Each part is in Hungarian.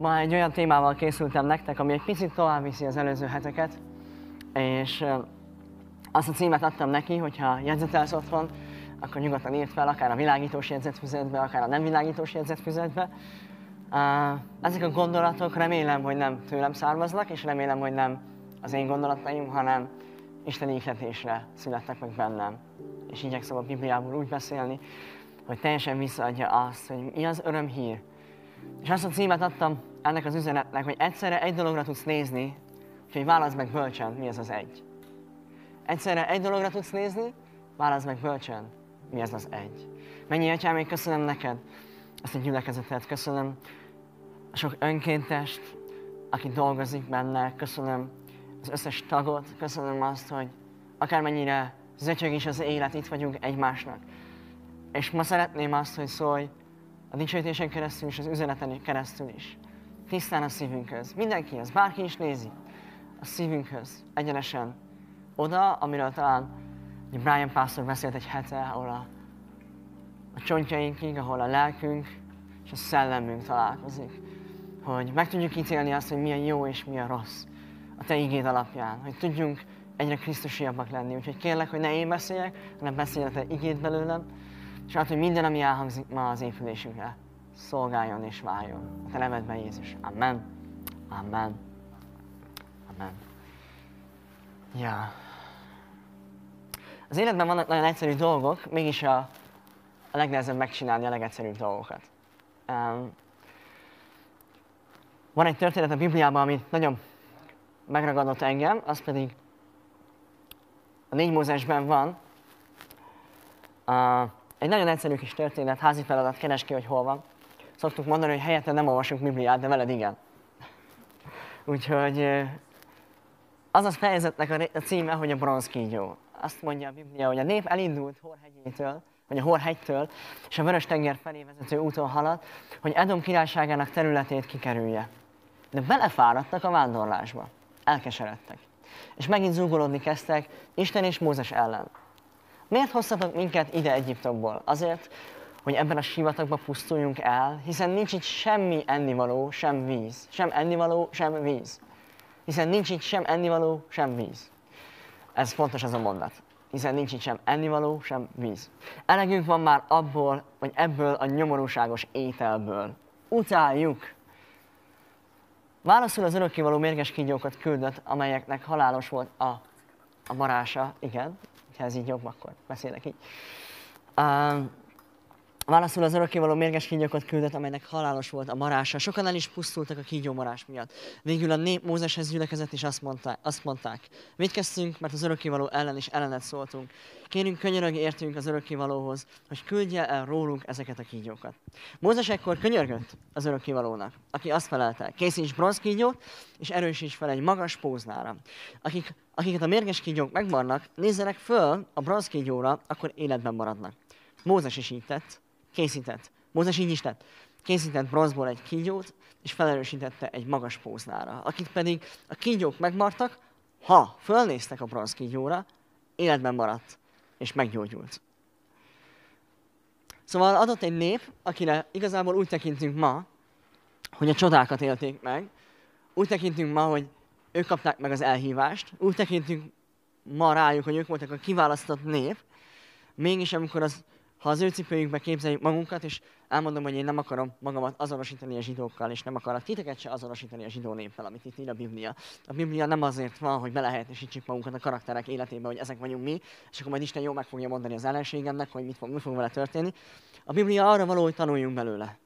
Ma egy olyan témával készültem nektek, ami egy picit tovább viszi az előző heteket, és azt a címet adtam neki, hogyha jegyzetelsz otthon, akkor nyugodtan írt fel, akár a világítós jegyzetfüzetbe, akár a nem világítós jegyzetfüzetbe. Ezek a gondolatok remélem, hogy nem tőlem származnak, és remélem, hogy nem az én gondolataim, hanem Isten ihletésre születtek meg bennem. És igyekszem a Bibliából úgy beszélni, hogy teljesen visszaadja azt, hogy mi az örömhír. És azt a címet adtam ennek az üzenetnek, hogy egyszerre egy dologra tudsz nézni, úgyhogy válaszd meg bölcsen, mi az az egy. Egyszerre egy dologra tudsz nézni, válaszd meg bölcsen, mi ez az egy. Mennyi atyám, én köszönöm neked ezt a gyülekezetet, köszönöm a sok önkéntest, aki dolgozik benne, köszönöm az összes tagot, köszönöm azt, hogy akármennyire zötyög is az élet, itt vagyunk egymásnak. És ma szeretném azt, hogy szólj a dicsőítésen keresztül és az üzeneten keresztül is. Tisztán a szívünkhöz. Mindenki, az bárki is nézi. A szívünkhöz. Egyenesen oda, amiről talán Brian Pastor beszélt egy hete, ahol a, a csontjainkig, ahol a lelkünk és a szellemünk találkozik. Hogy meg tudjuk ítélni azt, hogy mi a jó és mi a rossz a Te igéd alapján. Hogy tudjunk egyre Krisztusiabbak lenni. Úgyhogy kérlek, hogy ne én beszéljek, hanem beszélj a Te igéd belőlem, és hát, hogy minden, ami elhangzik ma az épülésünkre, szolgáljon és váljon. A Te nevedben Jézus. Amen. Amen. Amen. Ja. Az életben vannak nagyon egyszerű dolgok, mégis a, a legnehezebb megcsinálni a legegyszerűbb dolgokat. Um, van egy történet a Bibliában, ami nagyon megragadott engem, az pedig a négy Mózesben van. Uh, egy nagyon egyszerű kis történet, házi feladat, keres ki, hogy hol van. Szoktuk mondani, hogy helyette nem olvasunk Bibliát, de veled igen. Úgyhogy az az fejezetnek a címe, hogy a bronzkígyó. Azt mondja a Biblia, hogy a nép elindult Horhegyétől, vagy a Horhegytől, és a Vörös-tenger felé vezető úton haladt, hogy Edom királyságának területét kikerülje. De belefáradtak a vándorlásba. Elkeseredtek. És megint zúgolódni kezdtek Isten és Mózes ellen. Miért hoztatok minket ide Egyiptomból? Azért, hogy ebben a sivatagban pusztuljunk el, hiszen nincs itt semmi ennivaló, sem víz. Sem ennivaló, sem víz. Hiszen nincs itt sem ennivaló, sem víz. Ez fontos ez a mondat. Hiszen nincs itt sem ennivaló, sem víz. Elegünk van már abból, vagy ebből a nyomorúságos ételből. Utáljuk. Válaszul az örökkévaló mérges kígyókat küldött, amelyeknek halálos volt a, a marása. Igen, ha ez így jobb, akkor beszélek így. Um, Válaszul az örökkévaló mérges kígyókat küldött, amelynek halálos volt a marása. Sokan el is pusztultak a kígyó marás miatt. Végül a nép Mózeshez gyülekezett, és azt mondták, azt mondták védkeztünk, mert az örökkévaló ellen is ellenet szóltunk. Kérünk könyörög értünk az örökkévalóhoz, hogy küldje el rólunk ezeket a kígyókat. Mózes ekkor könyörgött az örökkévalónak, aki azt felelte, készíts bronzkígyót, és erősíts fel egy magas póznára. Akik, akiket a mérges kígyók megmarnak, nézzenek föl a bronzkígyóra, akkor életben maradnak. Mózes is így tett, készített. Mózes így. Készített bronzból egy kígyót, és felerősítette egy magas póznára. Akik pedig a kígyók megmartak, ha fölnéztek a bronz kígyóra, életben maradt, és meggyógyult. Szóval adott egy nép, akire igazából úgy tekintünk ma, hogy a csodákat élték meg, úgy tekintünk ma, hogy ők kapták meg az elhívást, úgy tekintünk ma rájuk, hogy ők voltak a kiválasztott nép, mégis amikor az ha az ő cipőjükbe képzeljük magunkat, és elmondom, hogy én nem akarom magamat azonosítani a zsidókkal, és nem akarok titeket se azonosítani a zsidó néppel, amit itt ír a Biblia. A Biblia nem azért van, hogy belehelyettesítsük magunkat a karakterek életébe, hogy ezek vagyunk mi, és akkor majd Isten jó meg fogja mondani az ellenségemnek, hogy mit fog, mi fog vele történni. A Biblia arra való, hogy tanuljunk belőle.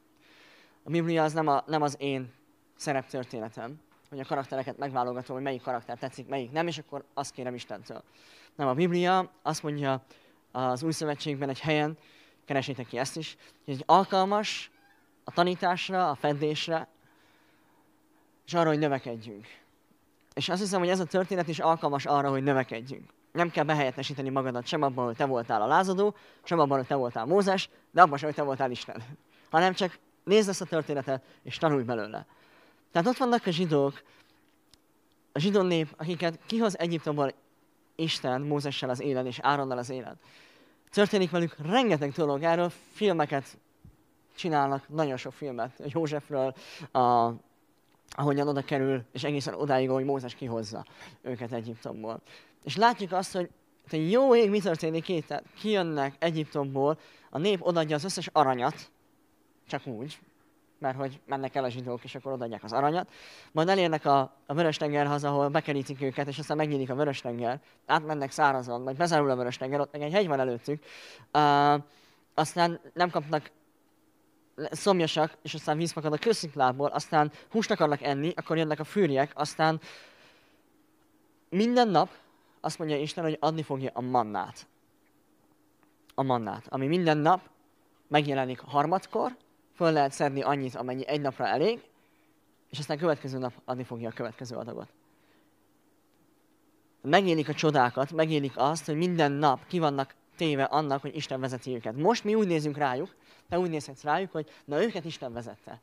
A Biblia az nem, a, nem az én szereptörténetem, hogy a karaktereket megválogatom, hogy melyik karakter tetszik, melyik nem, és akkor azt kérem Istentől. Nem, a Biblia azt mondja, az Új Szövetségben egy helyen, keresétek ki ezt is, hogy alkalmas a tanításra, a fedésre, és arra, hogy növekedjünk. És azt hiszem, hogy ez a történet is alkalmas arra, hogy növekedjünk. Nem kell behelyettesíteni magadat sem abban, hogy te voltál a lázadó, sem abban, hogy te voltál Mózes, de abban sem, hogy te voltál Isten. Hanem csak nézd ezt a történetet, és tanulj belőle. Tehát ott vannak a zsidók, a zsidó nép, akiket kihoz Egyiptomból Isten Mózessel az élen és Áronnal az élen. Történik velük rengeteg dolog, erről filmeket csinálnak, nagyon sok filmet, Józsefről, a ahogyan oda kerül, és egészen odáig, hogy Mózes kihozza őket Egyiptomból. És látjuk azt, hogy te jó ég, mi történik itt? Kijönnek Egyiptomból, a nép odaadja az összes aranyat, csak úgy, mert hogy mennek el a zsidók, és akkor odaadják az aranyat. Majd elérnek a, a Vörös-tengerhez, ahol bekerítik őket, és aztán megnyílik a Vörös-tenger. Átmennek szárazon, majd bezárul a Vörös-tenger, ott meg egy hegy van előttük. Uh, aztán nem kapnak szomjasak, és aztán víz a kősziklából, aztán húst akarnak enni, akkor jönnek a fűriek, aztán minden nap azt mondja Isten, hogy adni fogja a mannát. A mannát, ami minden nap megjelenik harmadkor, föl lehet szedni annyit, amennyi egy napra elég, és aztán következő nap adni fogja a következő adagot. Megélik a csodákat, megélik azt, hogy minden nap ki vannak téve annak, hogy Isten vezeti őket. Most mi úgy nézünk rájuk, te úgy nézhetsz rájuk, hogy na őket Isten vezette.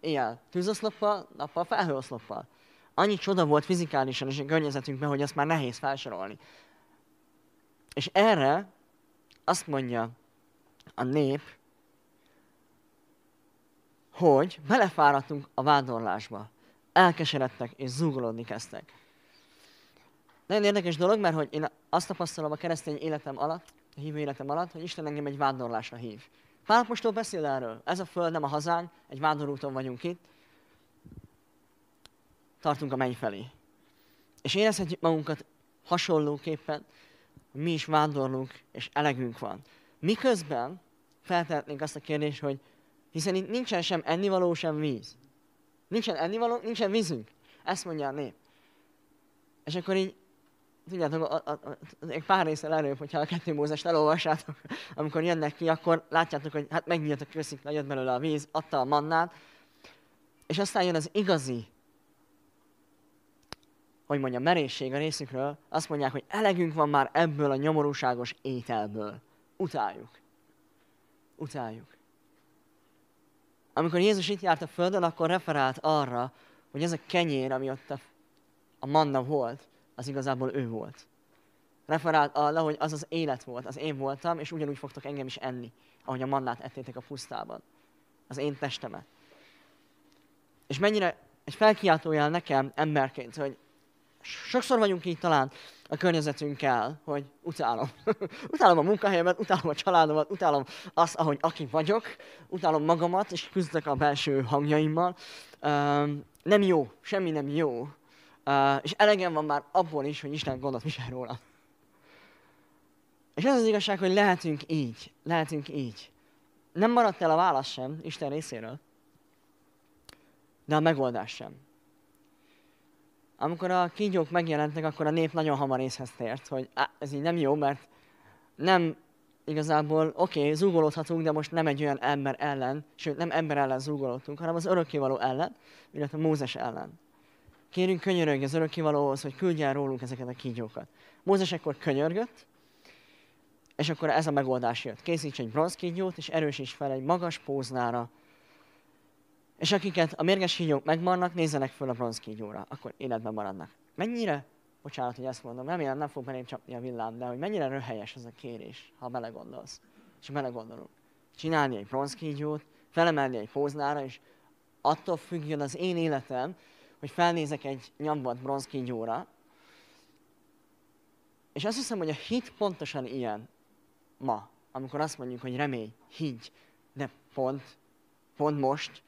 Éjjel tűzoszloppal, nappal felhőoszloppal. Annyi csoda volt fizikálisan és a környezetünkben, hogy azt már nehéz felsorolni. És erre azt mondja a nép, hogy belefáradtunk a vándorlásba. Elkeseredtek és zúgolódni kezdtek. Nagyon érdekes dolog, mert hogy én azt tapasztalom a keresztény életem alatt, a hívő életem alatt, hogy Isten engem egy vándorlásra hív. Pálapostól beszél erről. Ez a föld nem a hazánk, egy vándorúton vagyunk itt. Tartunk a menny felé. És érezhetjük magunkat hasonlóképpen, mi is vándorlunk, és elegünk van. Miközben feltehetnénk azt a kérdést, hogy hiszen itt nincsen sem ennivaló, sem víz. Nincsen ennivaló, nincsen vízünk. Ezt mondja a nép. És akkor így, tudjátok, a, a, a, a pár részsel előbb, hogyha a kettő Mózest elolvassátok, amikor jönnek ki, akkor látjátok, hogy hát megnyílt a köszik, jött belőle a víz, adta a mannát, és aztán jön az igazi, hogy mondja, merészség a részükről, azt mondják, hogy elegünk van már ebből a nyomorúságos ételből. Utáljuk. Utáljuk. Amikor Jézus itt járt a földön, akkor referált arra, hogy ez a kenyér, ami ott a, a manna volt, az igazából ő volt. Referált arra, hogy az az élet volt, az én voltam, és ugyanúgy fogtok engem is enni, ahogy a mannát ettétek a pusztában. Az én testemet. És mennyire egy felkiáltójel nekem emberként, hogy sokszor vagyunk így talán a környezetünkkel, hogy utálom. utálom a munkahelyemet, utálom a családomat, utálom azt, ahogy aki vagyok, utálom magamat, és küzdök a belső hangjaimmal. Uh, nem jó, semmi nem jó. Uh, és elegem van már abból is, hogy Isten gondot visel róla. És ez az igazság, hogy lehetünk így, lehetünk így. Nem maradt el a válasz sem Isten részéről, de a megoldás sem amikor a kígyók megjelentek, akkor a nép nagyon hamar észhez tért, hogy á, ez így nem jó, mert nem igazából, oké, okay, zúgolódhatunk, de most nem egy olyan ember ellen, sőt nem ember ellen zúgolódtunk, hanem az örökkévaló ellen, illetve Mózes ellen. Kérünk könyörögj az örökkévalóhoz, hogy küldje el rólunk ezeket a kígyókat. Mózes ekkor könyörgött, és akkor ez a megoldás jött. Készíts egy bronzkígyót, és erősíts fel egy magas póznára, és akiket a mérges kígyók megmarnak, nézzenek föl a bronzkígyóra, akkor életben maradnak. Mennyire, bocsánat, hogy ezt mondom, remélem nem fog belém csapni a villám, de hogy mennyire röhelyes ez a kérés, ha belegondolsz. És belegondolunk. Csinálni egy bronzkígyót, felemelni egy póznára, és attól függjön az én életem, hogy felnézek egy nyombat bronzkígyóra, és azt hiszem, hogy a hit pontosan ilyen ma, amikor azt mondjuk, hogy remény, higgy, de pont, pont most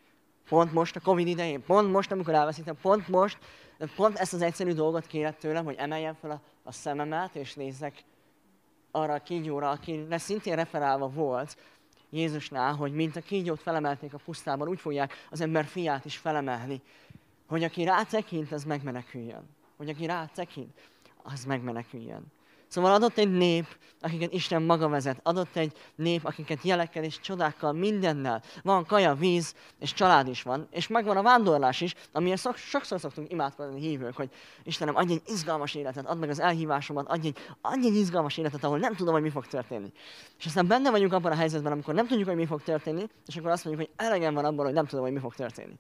pont most a Covid idején, pont most, amikor elveszítem, pont most, de pont ezt az egyszerű dolgot kérett tőlem, hogy emeljem fel a, a szememet, és nézzek arra a kígyóra, akire szintén referálva volt Jézusnál, hogy mint a kígyót felemelték a pusztában, úgy fogják az ember fiát is felemelni, hogy aki rá tekint, az megmeneküljön. Hogy aki rá tekint, az megmeneküljön. Szóval adott egy nép, akiket Isten maga vezet. Adott egy nép, akiket jelekkel és csodákkal, mindennel. Van kaja, víz, és család is van. És megvan a vándorlás is, amiért szok, sokszor szoktunk imádkozni hívők, hogy Istenem, adj egy izgalmas életet, add meg az elhívásomat, adj egy, adj egy izgalmas életet, ahol nem tudom, hogy mi fog történni. És aztán benne vagyunk abban a helyzetben, amikor nem tudjuk, hogy mi fog történni, és akkor azt mondjuk, hogy elegem van abban, hogy nem tudom, hogy mi fog történni.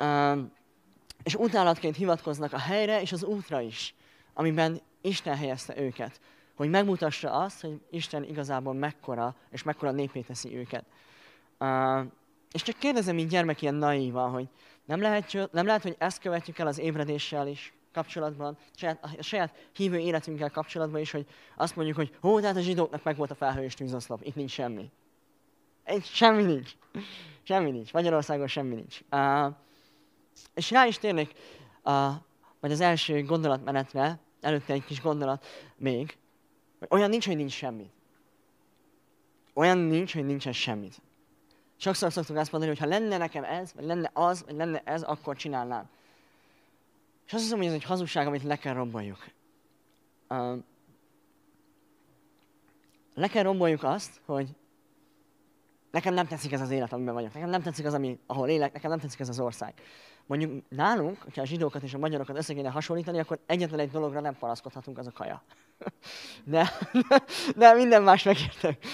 Uh, és utálatként hivatkoznak a helyre és az útra is, amiben Isten helyezte őket, hogy megmutassa azt, hogy Isten igazából mekkora, és mekkora népé teszi őket. Uh, és csak kérdezem így gyermek ilyen naívan, hogy Nem lehet, nem lehet, hogy ezt követjük el az ébredéssel is kapcsolatban, saját, a saját hívő életünkkel kapcsolatban is, hogy azt mondjuk, hogy hó, tehát a zsidóknak meg volt a felhő és tűzoszlop, itt nincs semmi. Itt semmi nincs. Semmi nincs. Magyarországon semmi nincs. Uh, és rá is térnék, uh, vagy az első gondolatmenetre, előtte egy kis gondolat még, olyan nincs, hogy nincs semmi. Olyan nincs, hogy nincsen semmit. Sokszor szoktuk azt mondani, hogy ha lenne nekem ez, vagy lenne az, vagy lenne ez, akkor csinálnám. És azt hiszem, hogy ez egy hazugság, amit le kell romboljuk. Le kell romboljuk azt, hogy nekem nem tetszik ez az élet, amiben vagyok. Nekem nem tetszik az, ami, ahol élek, nekem nem tetszik ez az ország. Mondjuk nálunk, hogyha a zsidókat és a magyarokat össze kéne hasonlítani, akkor egyetlen egy dologra nem paraszkodhatunk, az a kaja. De, de minden más megértek.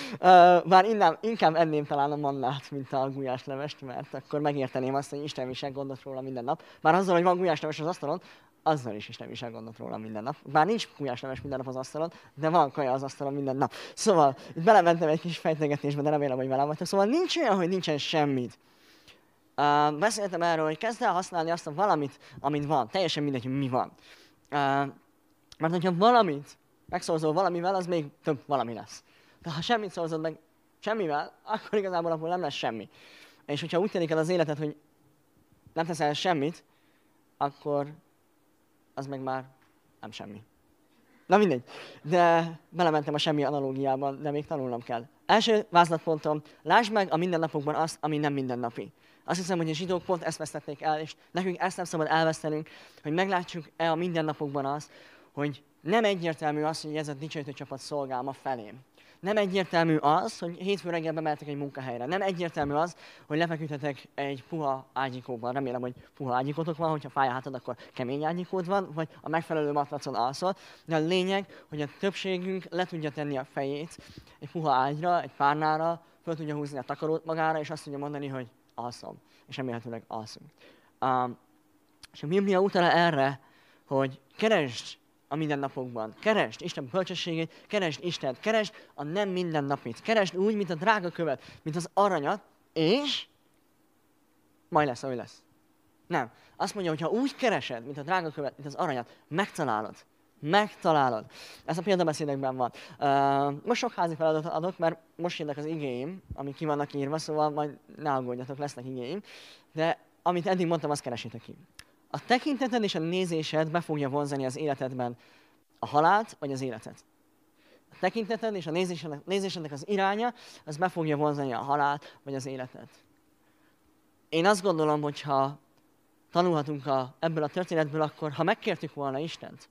Bár innen, inkább enném talán a mannát, mint a gulyáslevest, mert akkor megérteném azt, hogy Isten is gondot róla minden nap. Bár azzal, hogy van gulyásleves az asztalon, azzal is Isten visel gondot róla minden nap. Bár nincs gulyásleves minden nap az asztalon, de van kaja az asztalon minden nap. Szóval itt belementem egy kis fejtegetésbe, de remélem, hogy velem vagytok. Szóval nincs olyan, hogy nincsen semmit. Uh, beszéltem erről, hogy kezd el használni azt a valamit, amit van. Teljesen mindegy, hogy mi van. Uh, mert hogyha valamit megszózol valamivel, az még több valami lesz. De ha semmit szózod meg semmivel, akkor igazából akkor nem lesz semmi. És hogyha úgy telik el az életed, hogy nem teszel semmit, akkor az meg már nem semmi. Na mindegy. De belementem a semmi analógiában, de még tanulnom kell. Első vázlatpontom, lásd meg a mindennapokban azt, ami nem mindennapi. Azt hiszem, hogy a zsidók pont ezt vesztették el, és nekünk ezt nem szabad elvesztenünk, hogy meglátjuk-e a mindennapokban azt, hogy nem egyértelmű az, hogy ez a dicsőítő csapat szolgál ma felém. Nem egyértelmű az, hogy hétfő reggel bemeltek egy munkahelyre. Nem egyértelmű az, hogy lefeküdhetek egy puha ágyikóban. Remélem, hogy puha ágyikótok van, hogyha fáj a hátad, akkor kemény ágyikód van, vagy a megfelelő matracon alszol. De a lényeg, hogy a többségünk le tudja tenni a fejét egy puha ágyra, egy párnára, föl tudja húzni a takarót magára, és azt tudja mondani, hogy alszom. És remélhetőleg alszunk. Um, és a Biblia utal erre, hogy keresd a mindennapokban. Keresd Isten bölcsességét, keresd Istent, keresd a nem mindennapit. Keresd úgy, mint a drága követ, mint az aranyat, és majd lesz, ahogy lesz. Nem. Azt mondja, hogy ha úgy keresed, mint a drága követ, mint az aranyat, megtalálod. Megtalálod. Ez a példabeszédekben van. Uh, most sok házi feladatot adok, mert most jönnek az igéim, amik ki vannak írva, szóval majd ne aggódjatok, lesznek igéim. De amit eddig mondtam, azt keresitek ki. A tekinteted és a nézésed be fogja vonzani az életedben a halált vagy az életet. A tekinteted és a nézésednek, nézésednek az iránya, az be fogja vonzani a halált vagy az életet. Én azt gondolom, hogy ha tanulhatunk a, ebből a történetből, akkor ha megkértük volna Istent,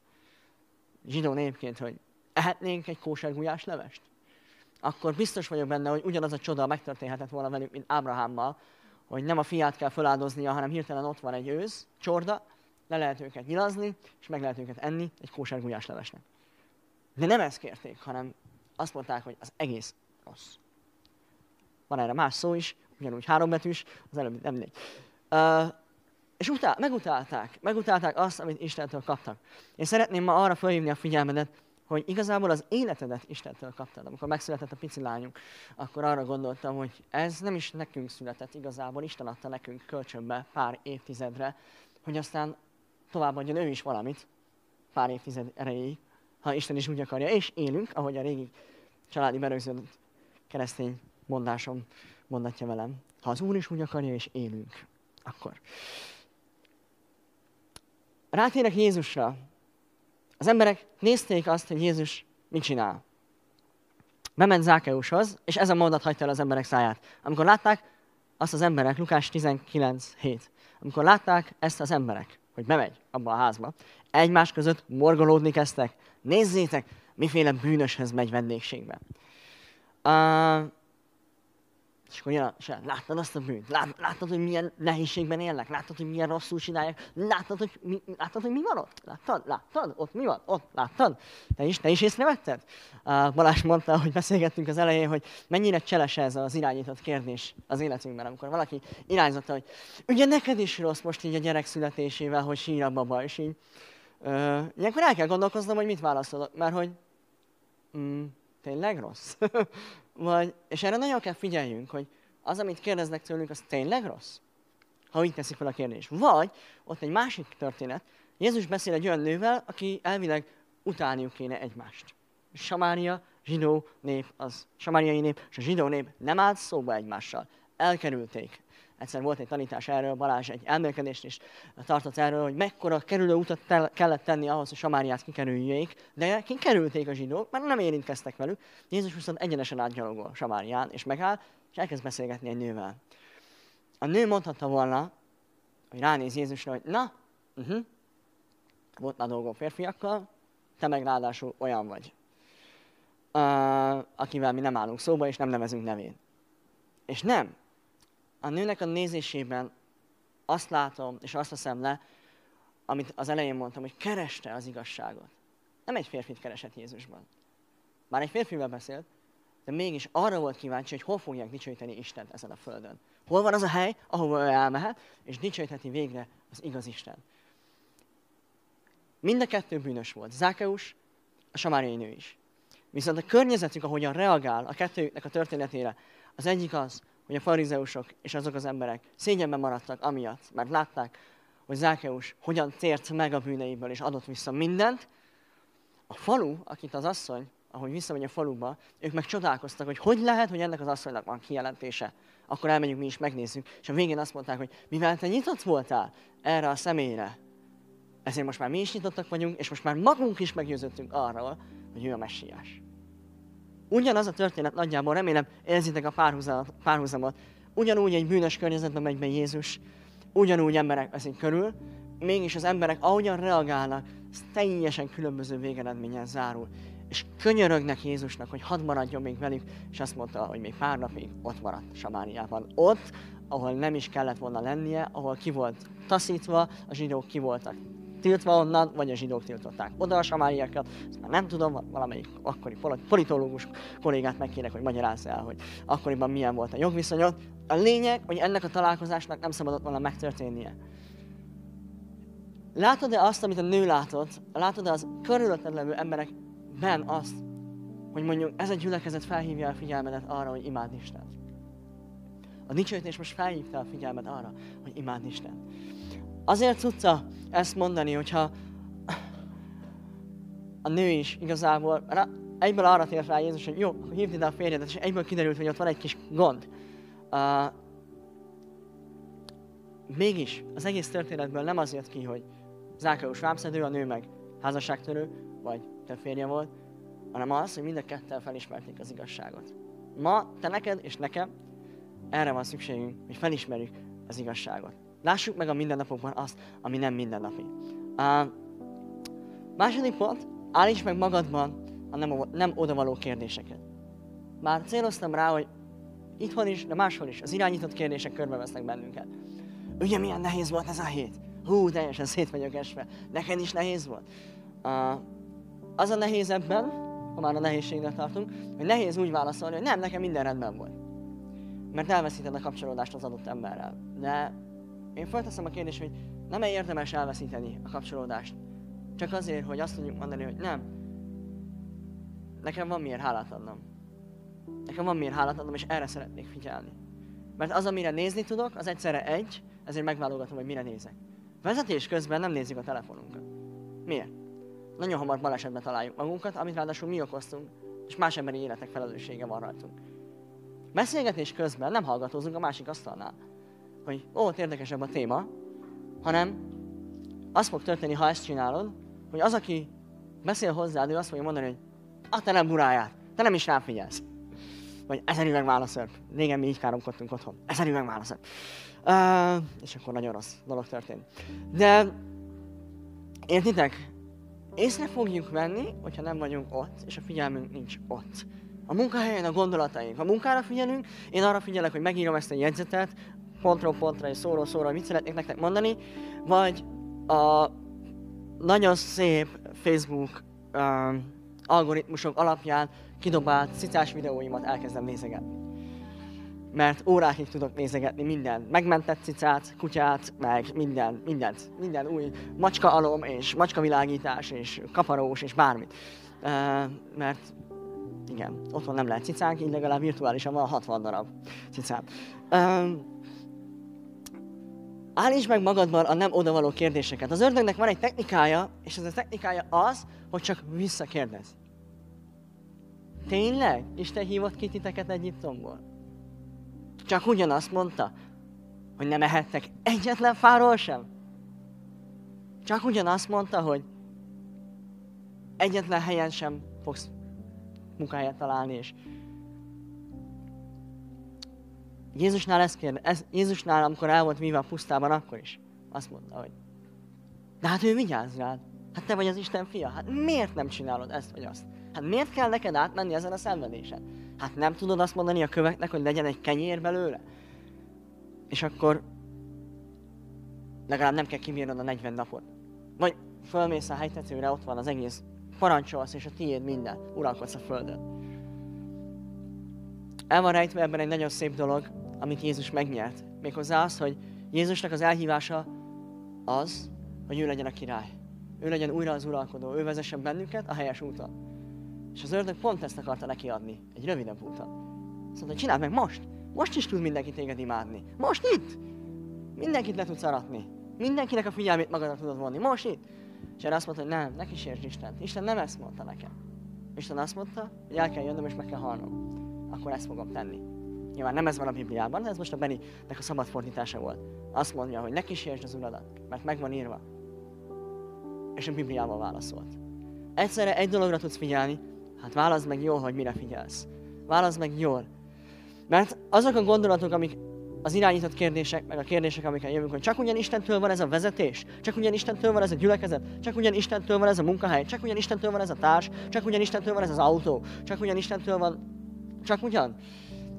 zsidó népként, hogy ehetnénk egy kóser gulyás levest, akkor biztos vagyok benne, hogy ugyanaz a csoda megtörténhetett volna velünk, mint Ábrahámmal, hogy nem a fiát kell feláldoznia, hanem hirtelen ott van egy ősz, csorda, le lehet őket nyilazni, és meg lehet őket enni egy kóser gulyás levesnek. De nem ezt kérték, hanem azt mondták, hogy az egész rossz. Van erre más szó is, ugyanúgy hárombetűs, az előbb nem. Uh, és utál, megutálták, megutálták azt, amit Istentől kaptak. Én szeretném ma arra felhívni a figyelmedet, hogy igazából az életedet Istentől kaptad. Amikor megszületett a pici lányunk, akkor arra gondoltam, hogy ez nem is nekünk született igazából, Isten adta nekünk kölcsönbe pár évtizedre, hogy aztán továbbadjon ő is valamit pár évtized erejéig, ha Isten is úgy akarja, és élünk, ahogy a régi családi berögződött keresztény mondásom mondatja velem. Ha az Úr is úgy akarja, és élünk, akkor. Rátérek Jézusra, az emberek nézték azt, hogy Jézus mit csinál. Bement Zákeushoz, és ez a mondat hagyta el az emberek száját. Amikor látták azt az emberek, Lukás 19.7, amikor látták ezt az emberek, hogy bemegy abba a házba, egymás között morgolódni kezdtek. Nézzétek, miféle bűnöshez megy vendégségbe. Uh, és akkor jön, és láttad azt a bűnt? Lát, láttad, hogy milyen nehézségben élnek? Láttad, hogy milyen rosszul csinálják? Láttad, hogy mi, láttad, hogy mi van ott? Láttad? Láttad? Ott mi van? Ott láttad? Te is, te is észrevetted? Uh, Balázs mondta, hogy beszélgettünk az elején, hogy mennyire cseles ez az irányított kérdés az életünkben, amikor valaki irányzott, hogy ugye neked is rossz most így a gyerek születésével, hogy sír a baba, és így. Uh, ilyenkor el kell gondolkoznom, hogy mit válaszolok, mert hogy mm, tényleg rossz? Vagy, és erre nagyon kell figyeljünk, hogy az, amit kérdeznek tőlünk, az tényleg rossz? ha így teszik fel a kérdést. Vagy ott egy másik történet, Jézus beszél egy olyan nővel, aki elvileg utálniuk kéne egymást. Samária, zsidó nép, az samáriai nép, és a zsidó nép nem állt szóba egymással. Elkerülték. Egyszer volt egy tanítás erről, Balázs egy elmélkedést is tartott erről, hogy mekkora kerülő utat tel- kellett tenni ahhoz, hogy Samáriát kikerüljék, de kikerülték a zsidók, mert nem érintkeztek velük. Jézus viszont egyenesen átgyalogol Samárián, és megáll, és elkezd beszélgetni egy nővel. A nő mondhatta volna, hogy ránéz Jézusra, hogy na, uh-huh, volt már dolgom férfiakkal, te meg ráadásul olyan vagy, uh, akivel mi nem állunk szóba, és nem nevezünk nevén. És nem. A nőnek a nézésében azt látom, és azt veszem le, amit az elején mondtam, hogy kereste az igazságot. Nem egy férfit keresett Jézusban. Már egy férfivel beszélt, de mégis arra volt kíváncsi, hogy hol fogják dicsőíteni Istent ezen a földön. Hol van az a hely, ahova ő elmehet, és dicsőítheti végre az igaz Isten. Mind a kettő bűnös volt. Zákeus, a samáriai nő is. Viszont a környezetük, ahogyan reagál a kettőnek a történetére, az egyik az, hogy a farizeusok és azok az emberek szégyenben maradtak amiatt, mert látták, hogy Zákeus hogyan tért meg a bűneiből és adott vissza mindent. A falu, akit az asszony, ahogy visszamegy a faluba, ők meg csodálkoztak, hogy hogy lehet, hogy ennek az asszonynak van kijelentése. Akkor elmegyünk mi is megnézzük. És a végén azt mondták, hogy mivel te nyitott voltál erre a személyre, ezért most már mi is nyitottak vagyunk, és most már magunk is meggyőződtünk arról, hogy ő a messiás. Ugyanaz a történet nagyjából, remélem érzitek a párhuzamot. Ugyanúgy egy bűnös környezetben megy be Jézus, ugyanúgy emberek veszik körül, mégis az emberek ahogyan reagálnak, ez teljesen különböző végeredménnyel zárul. És könyörögnek Jézusnak, hogy hadd maradjon még velük, és azt mondta, hogy még pár napig ott maradt Samáriában. Ott, ahol nem is kellett volna lennie, ahol ki volt taszítva, a zsidók ki voltak tiltva onnan, vagy a zsidók tiltották oda a samáriakat. Ezt már nem tudom, valamelyik akkori politológus kollégát megkérek, hogy magyarázza el, hogy akkoriban milyen volt a jogviszonyot. A lényeg, hogy ennek a találkozásnak nem szabadott volna megtörténnie. Látod-e azt, amit a nő látott? Látod-e az körülötted levő emberekben azt, hogy mondjuk ez a gyülekezet felhívja a figyelmedet arra, hogy imád Isten. A dicsőítés most felhívta a figyelmet arra, hogy imád Isten. Azért tudta ezt mondani, hogyha a nő is igazából rá, egyből arra tért rá Jézus, hogy jó, hívd ide a férjedet, és egyből kiderült, hogy ott van egy kis gond. Uh, mégis az egész történetből nem az jött ki, hogy Zákeus vámszedő, a nő meg házasságtörő, vagy te férje volt, hanem az, hogy mind a ketten felismerték az igazságot. Ma te neked és nekem erre van szükségünk, hogy felismerjük az igazságot. Lássuk meg a mindennapokban azt, ami nem mindennapi. Uh, második pont, állíts meg magadban a nem, nem odavaló kérdéseket. Már céloztam rá, hogy itthon is, de máshol is, az irányított kérdések körbevesznek bennünket. Ugye milyen nehéz volt ez a hét? Hú, teljesen szét vagyok esve. Neked is nehéz volt? Uh, az a nehéz ebben, ha már a nehézségnek tartunk, hogy nehéz úgy válaszolni, hogy nem, nekem minden rendben volt. Mert elveszíted a kapcsolódást az adott emberrel. De én felteszem a kérdést, hogy nem-e érdemes elveszíteni a kapcsolódást? Csak azért, hogy azt tudjuk mondani, hogy nem. Nekem van miért hálát adnom. Nekem van miért hálát adnom, és erre szeretnék figyelni. Mert az, amire nézni tudok, az egyszerre egy, ezért megválogatom, hogy mire nézek. Vezetés közben nem nézzük a telefonunkat. Miért? Nagyon hamar balesetbe találjuk magunkat, amit ráadásul mi okoztunk, és más emberi életek felelőssége van rajtunk. Beszélgetés közben nem hallgatózunk a másik asztalnál hogy ó, érdekesebb a téma, hanem az fog történni, ha ezt csinálod, hogy az, aki beszél hozzád, ő azt fogja mondani, hogy a te nem buráját, te nem is rám figyelsz. Vagy ezer üveg válaszörp. Régen mi így káromkodtunk otthon. Ezer üveg válaszörp. Uh, és akkor nagyon rossz dolog történt. De értitek? Észre fogjuk venni, hogyha nem vagyunk ott, és a figyelmünk nincs ott. A munkahelyen a gondolataink. Ha munkára figyelünk, én arra figyelek, hogy megírom ezt a jegyzetet, pontról pontra és szóról szóra, mit szeretnék nektek mondani, vagy a nagyon szép Facebook um, algoritmusok alapján kidobált cicás videóimat elkezdem nézegetni. Mert órákig tudok nézegetni minden. Megmentett cicát, kutyát, meg minden, mindent. Minden új macska alom, és macska világítás, és kaparós, és bármit. Uh, mert igen, otthon nem lehet cicánk, így legalább virtuálisan van 60 darab cicám. Uh, Állítsd meg magadban a nem odavaló kérdéseket. Az ördögnek van egy technikája, és ez a technikája az, hogy csak visszakérdez. Tényleg? Isten hívott ki titeket Egyiptomból? Csak ugyanazt mondta, hogy nem ehettek egyetlen fáról sem? Csak ugyanazt mondta, hogy egyetlen helyen sem fogsz munkáját találni, és Jézusnál ezt kérde, ez, Jézusnál, amikor el volt víve a pusztában, akkor is azt mondta, hogy de hát ő vigyáz rád. Hát te vagy az Isten fia. Hát miért nem csinálod ezt vagy azt? Hát miért kell neked átmenni ezen a szenvedésen? Hát nem tudod azt mondani a köveknek, hogy legyen egy kenyér belőle? És akkor legalább nem kell kibírnod a 40 napot. Vagy fölmész a hegytetőre, ott van az egész, parancsolsz, és a tiéd minden, uralkodsz a földön. El van rejtve ebben egy nagyon szép dolog, amit Jézus megnyert. Méghozzá az, hogy Jézusnak az elhívása az, hogy ő legyen a király. Ő legyen újra az uralkodó, ő vezessen bennünket a helyes úton. És az ördög pont ezt akarta neki adni, egy rövidebb úton. Azt mondta, csináld meg most! Most is tud mindenki téged imádni. Most itt! Mindenkit le tudsz aratni. Mindenkinek a figyelmét magadra tudod vonni. Most itt! És erre azt mondta, hogy nem, ne kísértsd Isten. Isten nem ezt mondta nekem. Isten azt mondta, hogy el kell jönnöm és meg kell halnom. Akkor ezt fogom tenni. Nyilván nem ez van a Bibliában, ez most a Beninek a szabad fordítása volt. Azt mondja, hogy ne kísértsd az uradat, mert meg van írva. És a Bibliával válaszolt. Egyszerre egy dologra tudsz figyelni, hát válaszd meg jól, hogy mire figyelsz. Válaszd meg jól. Mert azok a gondolatok, amik az irányított kérdések, meg a kérdések, amikkel jövünk, hogy csak ugyan Istentől van ez a vezetés, csak ugyan Istentől van ez a gyülekezet, csak ugyan Istentől van ez a munkahely, csak ugyan Istentől van ez a társ, csak ugyan Istentől van ez az autó, csak ugyan Istentől van, csak ugyan.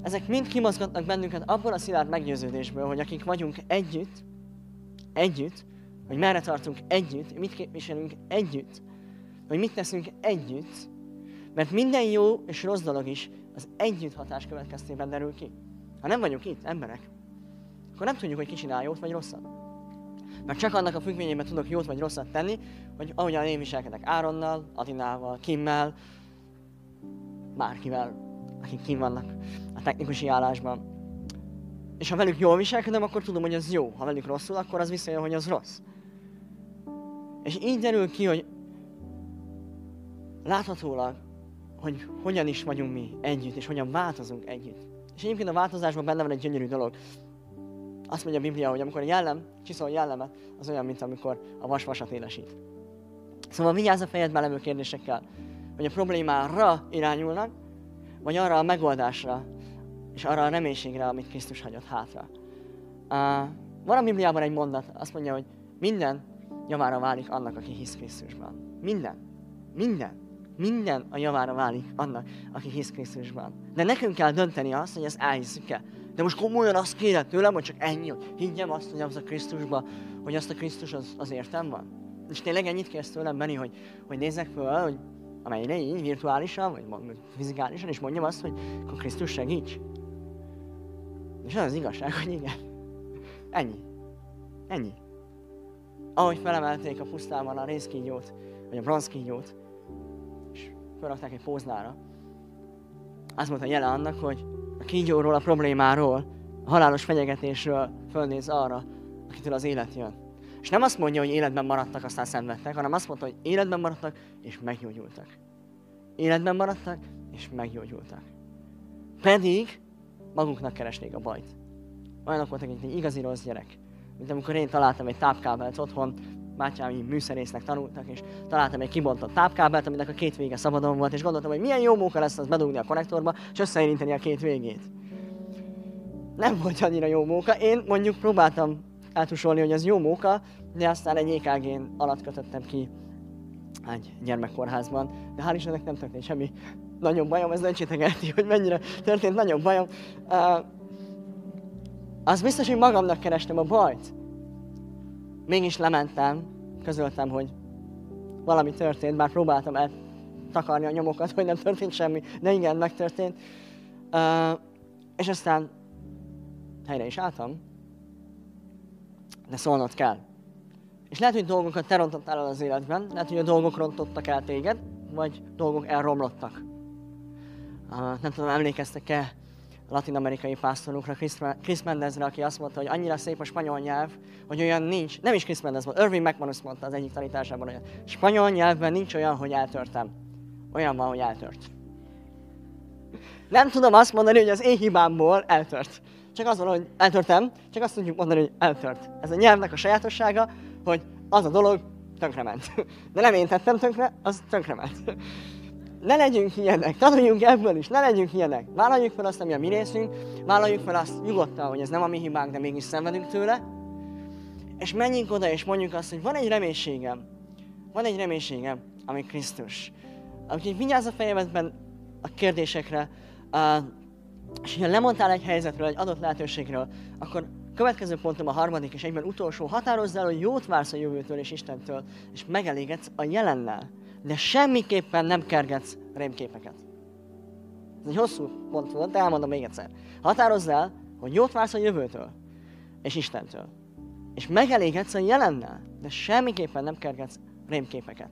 Ezek mind kimozgatnak bennünket abból a szilárd meggyőződésből, hogy akik vagyunk együtt, együtt, hogy merre tartunk együtt, mit képviselünk együtt, hogy mit teszünk együtt, mert minden jó és rossz dolog is az együtt hatás következtében derül ki. Ha nem vagyunk itt, emberek, akkor nem tudjuk, hogy ki csinál jót vagy rosszat. Mert csak annak a függvényében tudok jót vagy rosszat tenni, hogy ahogyan én viselkedek Áronnal, Atinával, Kimmel, bárkivel, akik kim vannak a technikusi állásban. És ha velük jól viselkedem, akkor tudom, hogy ez jó. Ha velük rosszul, akkor az visszajön, hogy az rossz. És így derül ki, hogy láthatólag, hogy hogyan is vagyunk mi együtt, és hogyan változunk együtt. És egyébként a változásban benne van egy gyönyörű dolog. Azt mondja a Biblia, hogy amikor a jellem, csiszol jellemet, az olyan, mint amikor a vas vasat élesít. Szóval vigyázz a fejedben levő kérdésekkel, hogy a problémára irányulnak, vagy arra a megoldásra, és arra a reménységre, amit Krisztus hagyott hátra. Uh, van a Bibliában egy mondat, azt mondja, hogy minden javára válik annak, aki hisz Krisztusban. Minden. Minden. Minden a javára válik annak, aki hisz Krisztusban. De nekünk kell dönteni azt, hogy ezt elhiszük-e. De most komolyan azt kéred tőlem, hogy csak ennyi, hogy higgyem azt, hogy az a Krisztusban, hogy azt a Krisztus az, az értem van. És tényleg ennyit kérsz tőlem, Benni, hogy, hogy nézzek föl, hogy amelyre így virtuálisan, vagy fizikálisan, és mondjam azt, hogy akkor Krisztus segíts. És az az igazság, hogy igen. Ennyi. Ennyi. Ahogy felemelték a pusztában a részkígyót, vagy a bronzkígyót, és felrakták egy póznára, azt mondta jele annak, hogy a kígyóról, a problémáról, a halálos fenyegetésről fölnéz arra, akitől az élet jön. És nem azt mondja, hogy életben maradtak, aztán szenvedtek, hanem azt mondta, hogy életben maradtak, és meggyógyultak. Életben maradtak, és meggyógyultak. Pedig maguknak keresték a bajt. Olyanok voltak, mint egy igazi rossz gyerek. Mint amikor én találtam egy tápkábelt otthon, bátyámi műszerésznek tanultak, és találtam egy kibontott tápkábelt, aminek a két vége szabadon volt, és gondoltam, hogy milyen jó munka lesz az bedugni a konnektorba, és összeérinteni a két végét. Nem volt annyira jó munka. Én mondjuk próbáltam eltusolni, hogy az jó móka, de aztán egy ekg alatt kötöttem ki egy gyermekkórházban, de hál' Istennek nem történt semmi nagyobb bajom, ez döntsétek el hogy mennyire történt nagyobb bajom. Uh, az biztos, hogy magamnak kerestem a bajt. Mégis lementem, közöltem, hogy valami történt, bár próbáltam eltakarni a nyomokat, hogy nem történt semmi, de igen, megtörtént. Uh, és aztán helyre is álltam, de szólnod kell. És lehet, hogy dolgokat te rontottál el az életben, lehet, hogy a dolgok rontottak el téged, vagy dolgok elromlottak. Uh, nem tudom, emlékeztek-e latin-amerikai pásztorunkra, Chris Mendezre, aki azt mondta, hogy annyira szép a spanyol nyelv, hogy olyan nincs, nem is Chris Mendez volt, Irving McManus mondta az egyik tanításában, hogy a spanyol nyelvben nincs olyan, hogy eltörtem. Olyan van, hogy eltört. Nem tudom azt mondani, hogy az én hibámból eltört. Csak az van, hogy eltörtem, csak azt tudjuk mondani, hogy eltört. Ez a nyelvnek a sajátossága, hogy az a dolog tönkrement. De nem én tettem tönkre, az tönkrement. Ne legyünk ilyenek, tanuljunk ebből is, ne legyünk ilyenek. Vállaljuk fel azt, ami a mi részünk, vállaljuk fel azt nyugodtan, hogy ez nem a mi hibánk, de mégis szenvedünk tőle. És menjünk oda, és mondjuk azt, hogy van egy reménységem, van egy reménységem, ami Krisztus. Úgyhogy vigyázz a fejedben a kérdésekre, és ha lemondtál egy helyzetről, egy adott lehetőségről, akkor következő pontom a harmadik és egyben utolsó, határozz el, hogy jót vársz a jövőtől és Istentől, és megelégedsz a jelennel, de semmiképpen nem kergetsz rémképeket. Ez egy hosszú pont volt, de elmondom még egyszer. Határozz el, hogy jót vársz a jövőtől és Istentől, és megelégedsz a jelennel, de semmiképpen nem kergetsz rémképeket.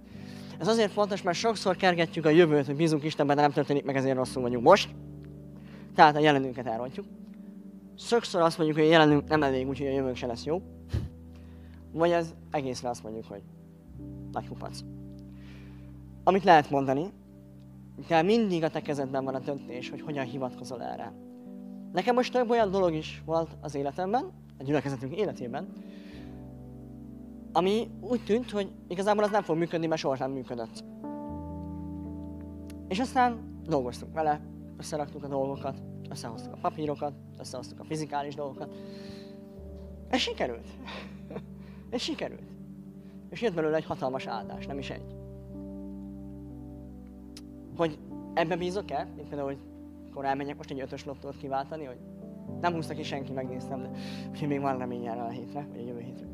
Ez azért fontos, mert sokszor kergetjük a jövőt, hogy bízunk Istenben, de nem történik meg, ezért rosszul vagyunk most. Tehát a jelenünket elrontjuk. Sokszor azt mondjuk, hogy a jelenünk nem elég, úgyhogy a jövőnk se lesz jó. Vagy ez egészre azt mondjuk, hogy nagy kupac. Amit lehet mondani, de mindig a te kezedben van a döntés, hogy hogyan hivatkozol erre. Nekem most több olyan dolog is volt az életemben, a gyülekezetünk életében, ami úgy tűnt, hogy igazából az nem fog működni, mert sohasem működött. És aztán dolgoztunk vele, összeraktuk a dolgokat, összehoztuk a papírokat, összehoztuk a fizikális dolgokat. Ez sikerült. Ez sikerült. És jött belőle egy hatalmas áldás, nem is egy. Hogy ebbe bízok-e? Mint például, hogy akkor elmenjek most egy ötös lottót kiváltani, hogy nem húzta ki senki, megnéztem, de úgyhogy még van remény erre a hétre, vagy a jövő hétre.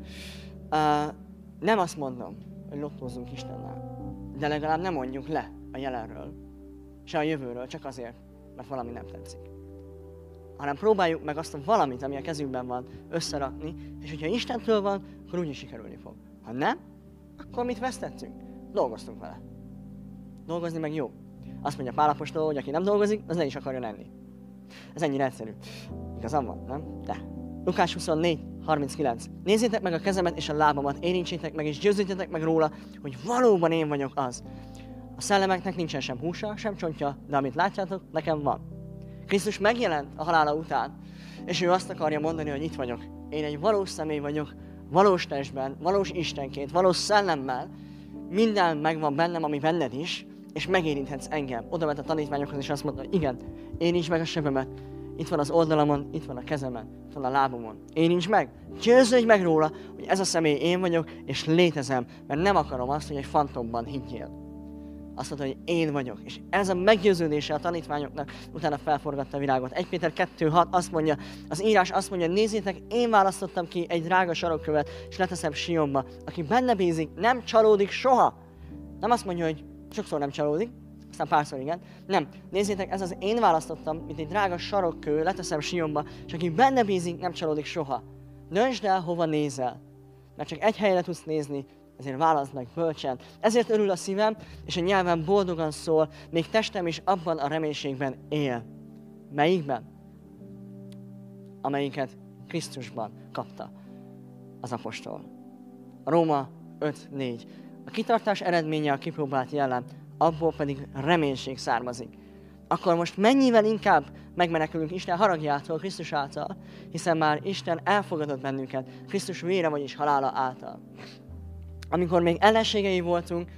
Uh, nem azt mondom, hogy lottózzunk Istennel, de legalább nem mondjuk le a jelenről, se a jövőről, csak azért, mert valami nem tetszik. Hanem próbáljuk meg azt a valamit, ami a kezünkben van, összerakni, és hogyha Istentől van, akkor úgyis sikerülni fog. Ha nem, akkor mit vesztettünk? Dolgoztunk vele. Dolgozni meg jó. Azt mondja Pálapostól, hogy aki nem dolgozik, az ne is akarja lenni. Ez ennyire egyszerű. Igazam van, nem? De. Lukás 24, 39. Nézzétek meg a kezemet és a lábamat, érintsétek meg és győződjetek meg róla, hogy valóban én vagyok az. A szellemeknek nincsen sem húsa, sem csontja, de amit látjátok, nekem van. Krisztus megjelent a halála után, és ő azt akarja mondani, hogy itt vagyok. Én egy valós személy vagyok, valós testben, valós Istenként, valós szellemmel. Minden megvan bennem, ami benned is, és megérinthetsz engem. Oda ment a tanítványokhoz, és azt mondta, hogy igen, érints meg a sebemet, itt van az oldalamon, itt van a kezemen, itt van a lábomon. Érints meg, győződj meg róla, hogy ez a személy én vagyok, és létezem, mert nem akarom azt, hogy egy fantomban higgyél. Azt mondta, hogy én vagyok. És ez a meggyőződése a tanítványoknak utána felforgatta a világot. 1 Péter 2.6 azt mondja, az írás azt mondja, nézzétek, én választottam ki egy drága sarokkövet, és leteszem Sionba. Aki benne bízik, nem csalódik soha. Nem azt mondja, hogy sokszor nem csalódik, aztán párszor igen. Nem. Nézzétek, ez az én választottam, mint egy drága sarokkő, leteszem Sionba, és aki benne bízik, nem csalódik soha. Döntsd el, hova nézel. Mert csak egy helyre tudsz nézni, ezért válaszd meg bölcsen. Ezért örül a szívem, és a nyelvem boldogan szól, még testem is abban a reménységben él. Melyikben? Amelyiket Krisztusban kapta az apostol. Róma 5.4. A kitartás eredménye a kipróbált jellem, abból pedig reménység származik. Akkor most mennyivel inkább megmenekülünk Isten haragjától, Krisztus által, hiszen már Isten elfogadott bennünket, Krisztus vére, vagyis halála által amikor még ellenségei voltunk,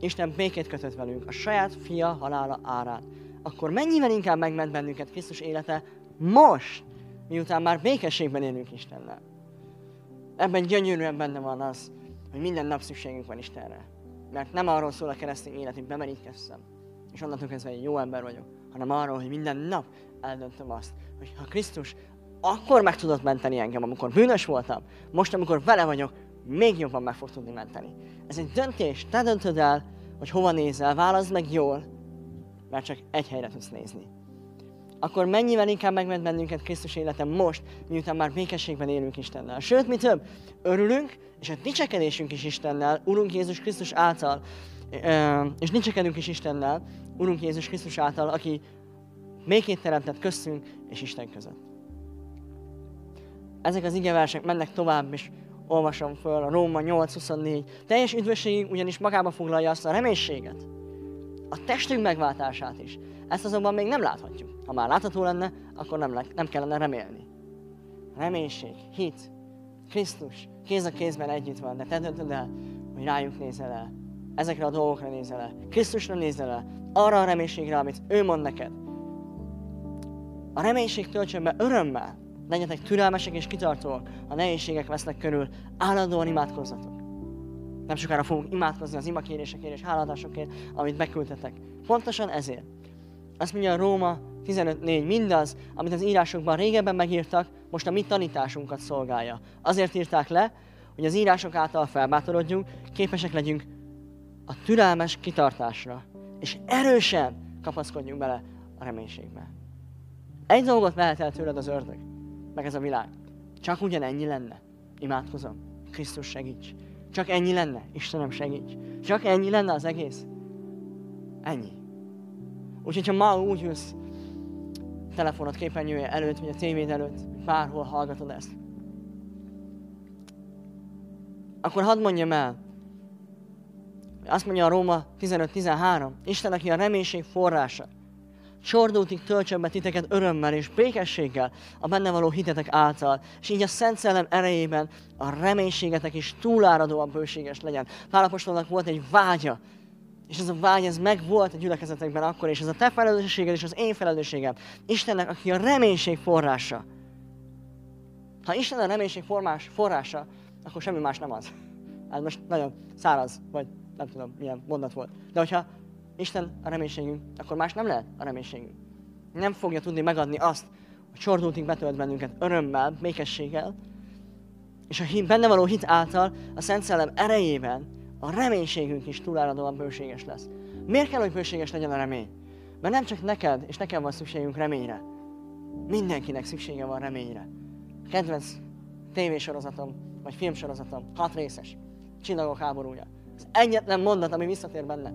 Isten békét kötött velünk, a saját fia halála árán. Akkor mennyivel inkább megment bennünket Krisztus élete most, miután már békességben élünk Istennel. Ebben gyönyörűen benne van az, hogy minden nap szükségünk van Istenre. Mert nem arról szól a keresztény élet, hogy bemerítkezzem, és onnantól kezdve egy jó ember vagyok, hanem arról, hogy minden nap eldöntöm azt, hogy ha Krisztus akkor meg tudott menteni engem, amikor bűnös voltam, most, amikor vele vagyok, még jobban meg fog tudni menteni. Ez egy döntés, te döntöd el, hogy hova nézel, válaszd meg jól, mert csak egy helyre tudsz nézni. Akkor mennyivel inkább megment bennünket Krisztus életem most, miután már békességben élünk Istennel. Sőt, mi több, örülünk, és a dicsekedésünk is Istennel, Urunk Jézus Krisztus által, és dicsekedünk is Istennel, Urunk Jézus Krisztus által, aki békét teremtett köztünk és Isten között. Ezek az igeversek mennek tovább, és olvasom föl a Róma 8.24. Teljes üdvösségünk ugyanis magába foglalja azt a reménységet, a testünk megváltását is. Ezt azonban még nem láthatjuk. Ha már látható lenne, akkor nem, le, nem kellene remélni. Reménység, hit, Krisztus kéz a kézben együtt van, de te döntöd el, hogy rájuk nézel el. Ezekre a dolgokra nézel el. Krisztusra nézel el. Arra a reménységre, amit ő mond neked. A reménység töltsön be örömmel. Legyetek türelmesek és kitartóak. A nehézségek vesznek körül. Állandóan imádkozzatok. Nem sokára fogunk imádkozni az imakérésekért és háladásokért, amit beküldtetek. Pontosan ezért. Azt mondja a Róma 15.4. Mindaz, amit az írásokban régebben megírtak, most a mi tanításunkat szolgálja. Azért írták le, hogy az írások által felbátorodjunk, képesek legyünk a türelmes kitartásra, és erősen kapaszkodjunk bele a reménységbe. Egy dolgot vehet el tőled az ördög, meg ez a világ. Csak ugyanennyi lenne. Imádkozom. Krisztus segíts. Csak ennyi lenne. Istenem segíts. Csak ennyi lenne az egész. Ennyi. Úgyhogy ha ma úgy ülsz telefonod képernyője előtt, vagy a tévéd előtt, bárhol hallgatod ezt, akkor hadd mondjam el, azt mondja a Róma 15-13, Isten, aki a reménység forrása, csordultig töltsön be titeket örömmel és békességgel a benne való hitetek által, és így a Szent Szellem erejében a reménységetek is túláradóan bőséges legyen. Pálapostolnak volt egy vágya, és ez a vágy, ez meg volt a gyülekezetekben akkor, és ez a te felelősséged és az én felelősségem. Istennek, aki a reménység forrása. Ha Isten a reménység formás, forrása, akkor semmi más nem az. Ez most nagyon száraz, vagy nem tudom, milyen mondat volt. De hogyha Isten a reménységünk, akkor más nem lehet a reménységünk. Nem fogja tudni megadni azt, hogy csordultig betölt bennünket örömmel, békességgel, és a hit, benne való hit által a Szent Szellem erejében a reménységünk is túláradóan bőséges lesz. Miért kell, hogy bőséges legyen a remény? Mert nem csak neked és nekem van szükségünk reményre. Mindenkinek szüksége van reményre. Kedvenc tévésorozatom, vagy filmsorozatom, hat részes, Csillagok háborúja. Az egyetlen mondat, ami visszatér benne,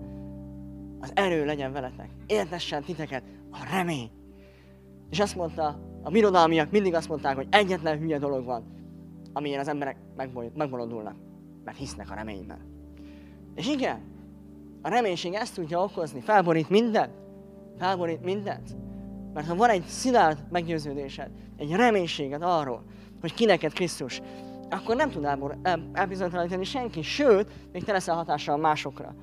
az erő legyen veletek. Értessen titeket a remény. És azt mondta, a birodalmiak mindig azt mondták, hogy egyetlen hülye dolog van, amilyen az emberek megbolondulnak, mert hisznek a reményben. És igen, a reménység ezt tudja okozni, felborít mindent, felborít mindent. Mert ha van egy szilárd meggyőződésed, egy reménységed arról, hogy kineked Krisztus, akkor nem tud elbizonytalanítani senki, sőt, még te leszel hatással másokra.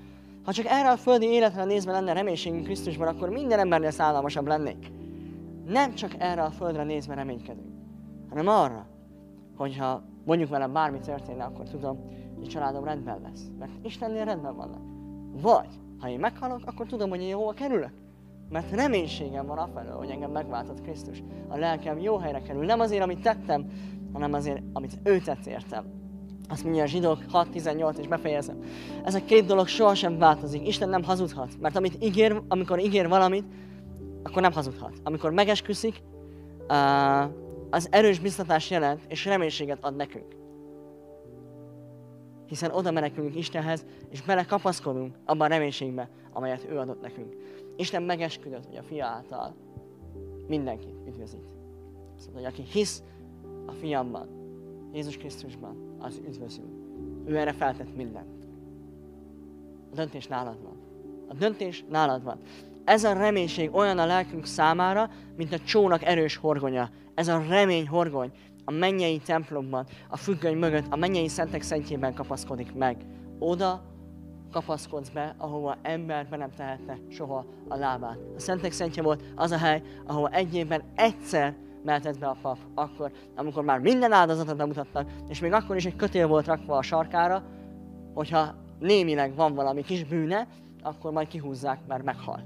Ha csak erre a földi életre nézve lenne reménységünk Krisztusban, akkor minden embernél szállalmasabb lennék. Nem csak erre a földre nézve reménykedünk, hanem arra, hogyha mondjuk velem bármi történne, akkor tudom, hogy családom rendben lesz. Mert Istennél rendben vannak. Vagy, ha én meghalok, akkor tudom, hogy én jól kerülök. Mert reménységem van afelől, hogy engem megváltott Krisztus. A lelkem jó helyre kerül. Nem azért, amit tettem, hanem azért, amit ő tett értem. Azt mondja a zsidók 6.18, és befejezem. Ez a két dolog sohasem változik. Isten nem hazudhat. Mert amit ígér, amikor ígér valamit, akkor nem hazudhat. Amikor megesküszik, az erős biztatás jelent, és reménységet ad nekünk. Hiszen oda menekülünk Istenhez, és belekapaszkodunk abban a reménységbe, amelyet ő adott nekünk. Isten megesküdött, hogy a fia által mindenkit üdvözít. Szóval, hogy aki hisz a fiamban, Jézus Krisztusban, az üdvözül. Ő erre feltett mindent. A döntés nálad van. A döntés nálad van. Ez a reménység olyan a lelkünk számára, mint a csónak erős horgonya. Ez a remény horgony a mennyei templomban, a függöny mögött, a mennyei szentek szentjében kapaszkodik meg. Oda kapaszkodsz be, ahova ember be nem tehette soha a lábát. A szentek szentje volt az a hely, ahova egy évben egyszer mehetett be a pap, akkor, amikor már minden áldozatot bemutattak, és még akkor is egy kötél volt rakva a sarkára, hogyha némileg van valami kis bűne, akkor majd kihúzzák, mert meghal.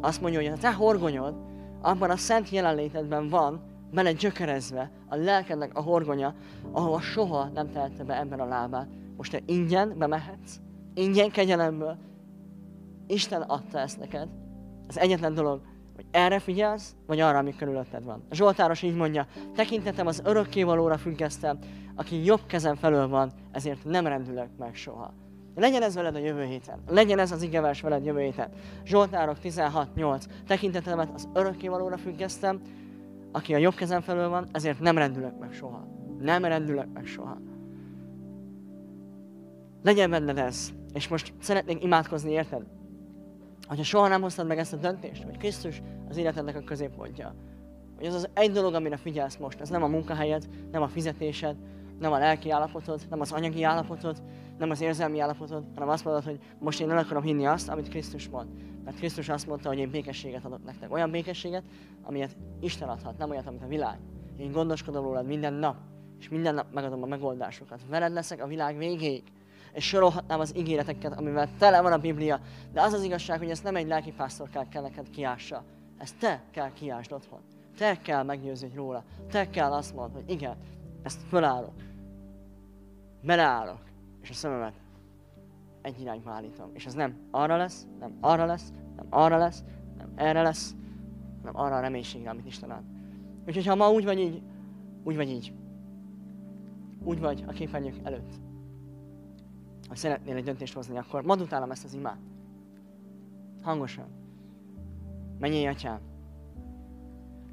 Azt mondja, hogy a te horgonyod abban a szent jelenlétedben van, bele gyökerezve a lelkednek a horgonya, ahova soha nem tehette be ember a lábát. Most te ingyen bemehetsz, ingyen kegyelemből. Isten adta ezt neked. Az egyetlen dolog, hogy erre figyelsz, vagy arra, ami körülötted van. A Zsoltáros így mondja, tekintetem az örökkévalóra függesztem, aki jobb kezem felől van, ezért nem rendülök meg soha. Legyen ez veled a jövő héten. Legyen ez az igevers veled jövő héten. Zsoltárok 16.8. Tekintetemet az örökkévalóra függesztem, aki a jobb kezem felől van, ezért nem rendülök meg soha. Nem rendülök meg soha. Legyen benned ez. És most szeretnék imádkozni, érted? Hogyha soha nem hoztad meg ezt a döntést, hogy Krisztus az életednek a középpontja, hogy az az egy dolog, amire figyelsz most, ez nem a munkahelyed, nem a fizetésed, nem a lelki állapotod, nem az anyagi állapotod, nem az érzelmi állapotod, hanem azt mondod, hogy most én el akarom hinni azt, amit Krisztus mond. Mert Krisztus azt mondta, hogy én békességet adok nektek. Olyan békességet, amilyet Isten adhat, nem olyat, amit a világ. Én gondoskodom rólad minden nap, és minden nap megadom a megoldásokat. Veled leszek a világ végéig. És sorolhatnám az ígéreteket, amivel tele van a Biblia, de az az igazság, hogy ezt nem egy lelki pásztor kell, kell neked kiássa. Ezt te kell kiásd otthon. Te kell meggyőződj róla. Te kell azt mondd, hogy igen, ezt fölállok. Beleállok. És a szememet egy irányba állítom. És ez nem arra lesz, nem arra lesz, nem arra lesz, nem erre lesz, hanem arra a reménységre, amit Isten ad. Úgyhogy ha ma úgy vagy így, úgy vagy így, úgy vagy a képernyők előtt, ha szeretnél egy döntést hozni, akkor mondd utálom ezt az imát. Hangosan. Mennyi atyám,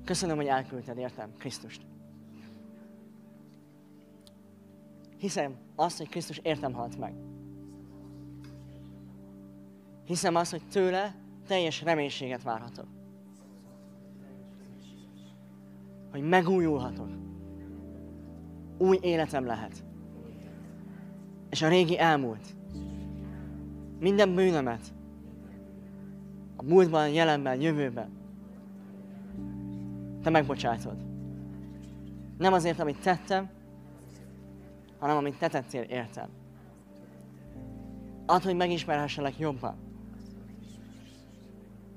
köszönöm, hogy elküldted, értem, Krisztust. Hiszem azt, hogy Krisztus értem halt meg. Hiszem azt, hogy tőle teljes reménységet várhatok. Hogy megújulhatok. Új életem lehet. És a régi elmúlt. Minden bűnömet. A múltban, jelenben, jövőben. Te megbocsátod. Nem azért, amit tettem, hanem amit te tettél értem. Add, hogy megismerhesselek jobban.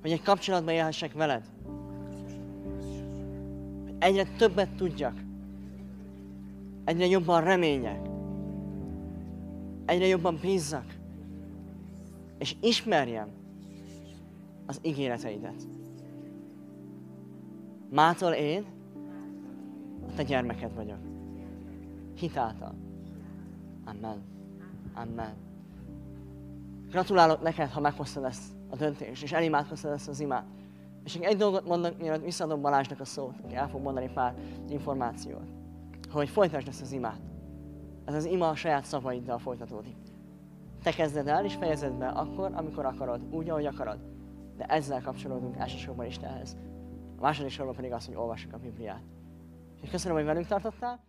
Hogy egy kapcsolatban élhessek veled. Hogy egyre többet tudjak. Egyre jobban remények. Egyre jobban bízzak. És ismerjem az ígéreteidet. Mától én a te gyermeked vagyok. Hitáltal. Amen. Amen. Gratulálok neked, ha meghoztad ezt a döntést, és elimádkoztad ezt az imát. És egy dolgot mondok, mielőtt visszaadom Balázsnak a szót, aki el fog mondani pár információt, hogy folytasd ezt az imát. Ez az ima a saját szavaiddal folytatódik. Te kezded el és fejezed be akkor, amikor akarod, úgy, ahogy akarod. De ezzel kapcsolódunk elsősorban Istenhez. A második sorban pedig az, hogy olvassuk a Bibliát. És köszönöm, hogy velünk tartottál.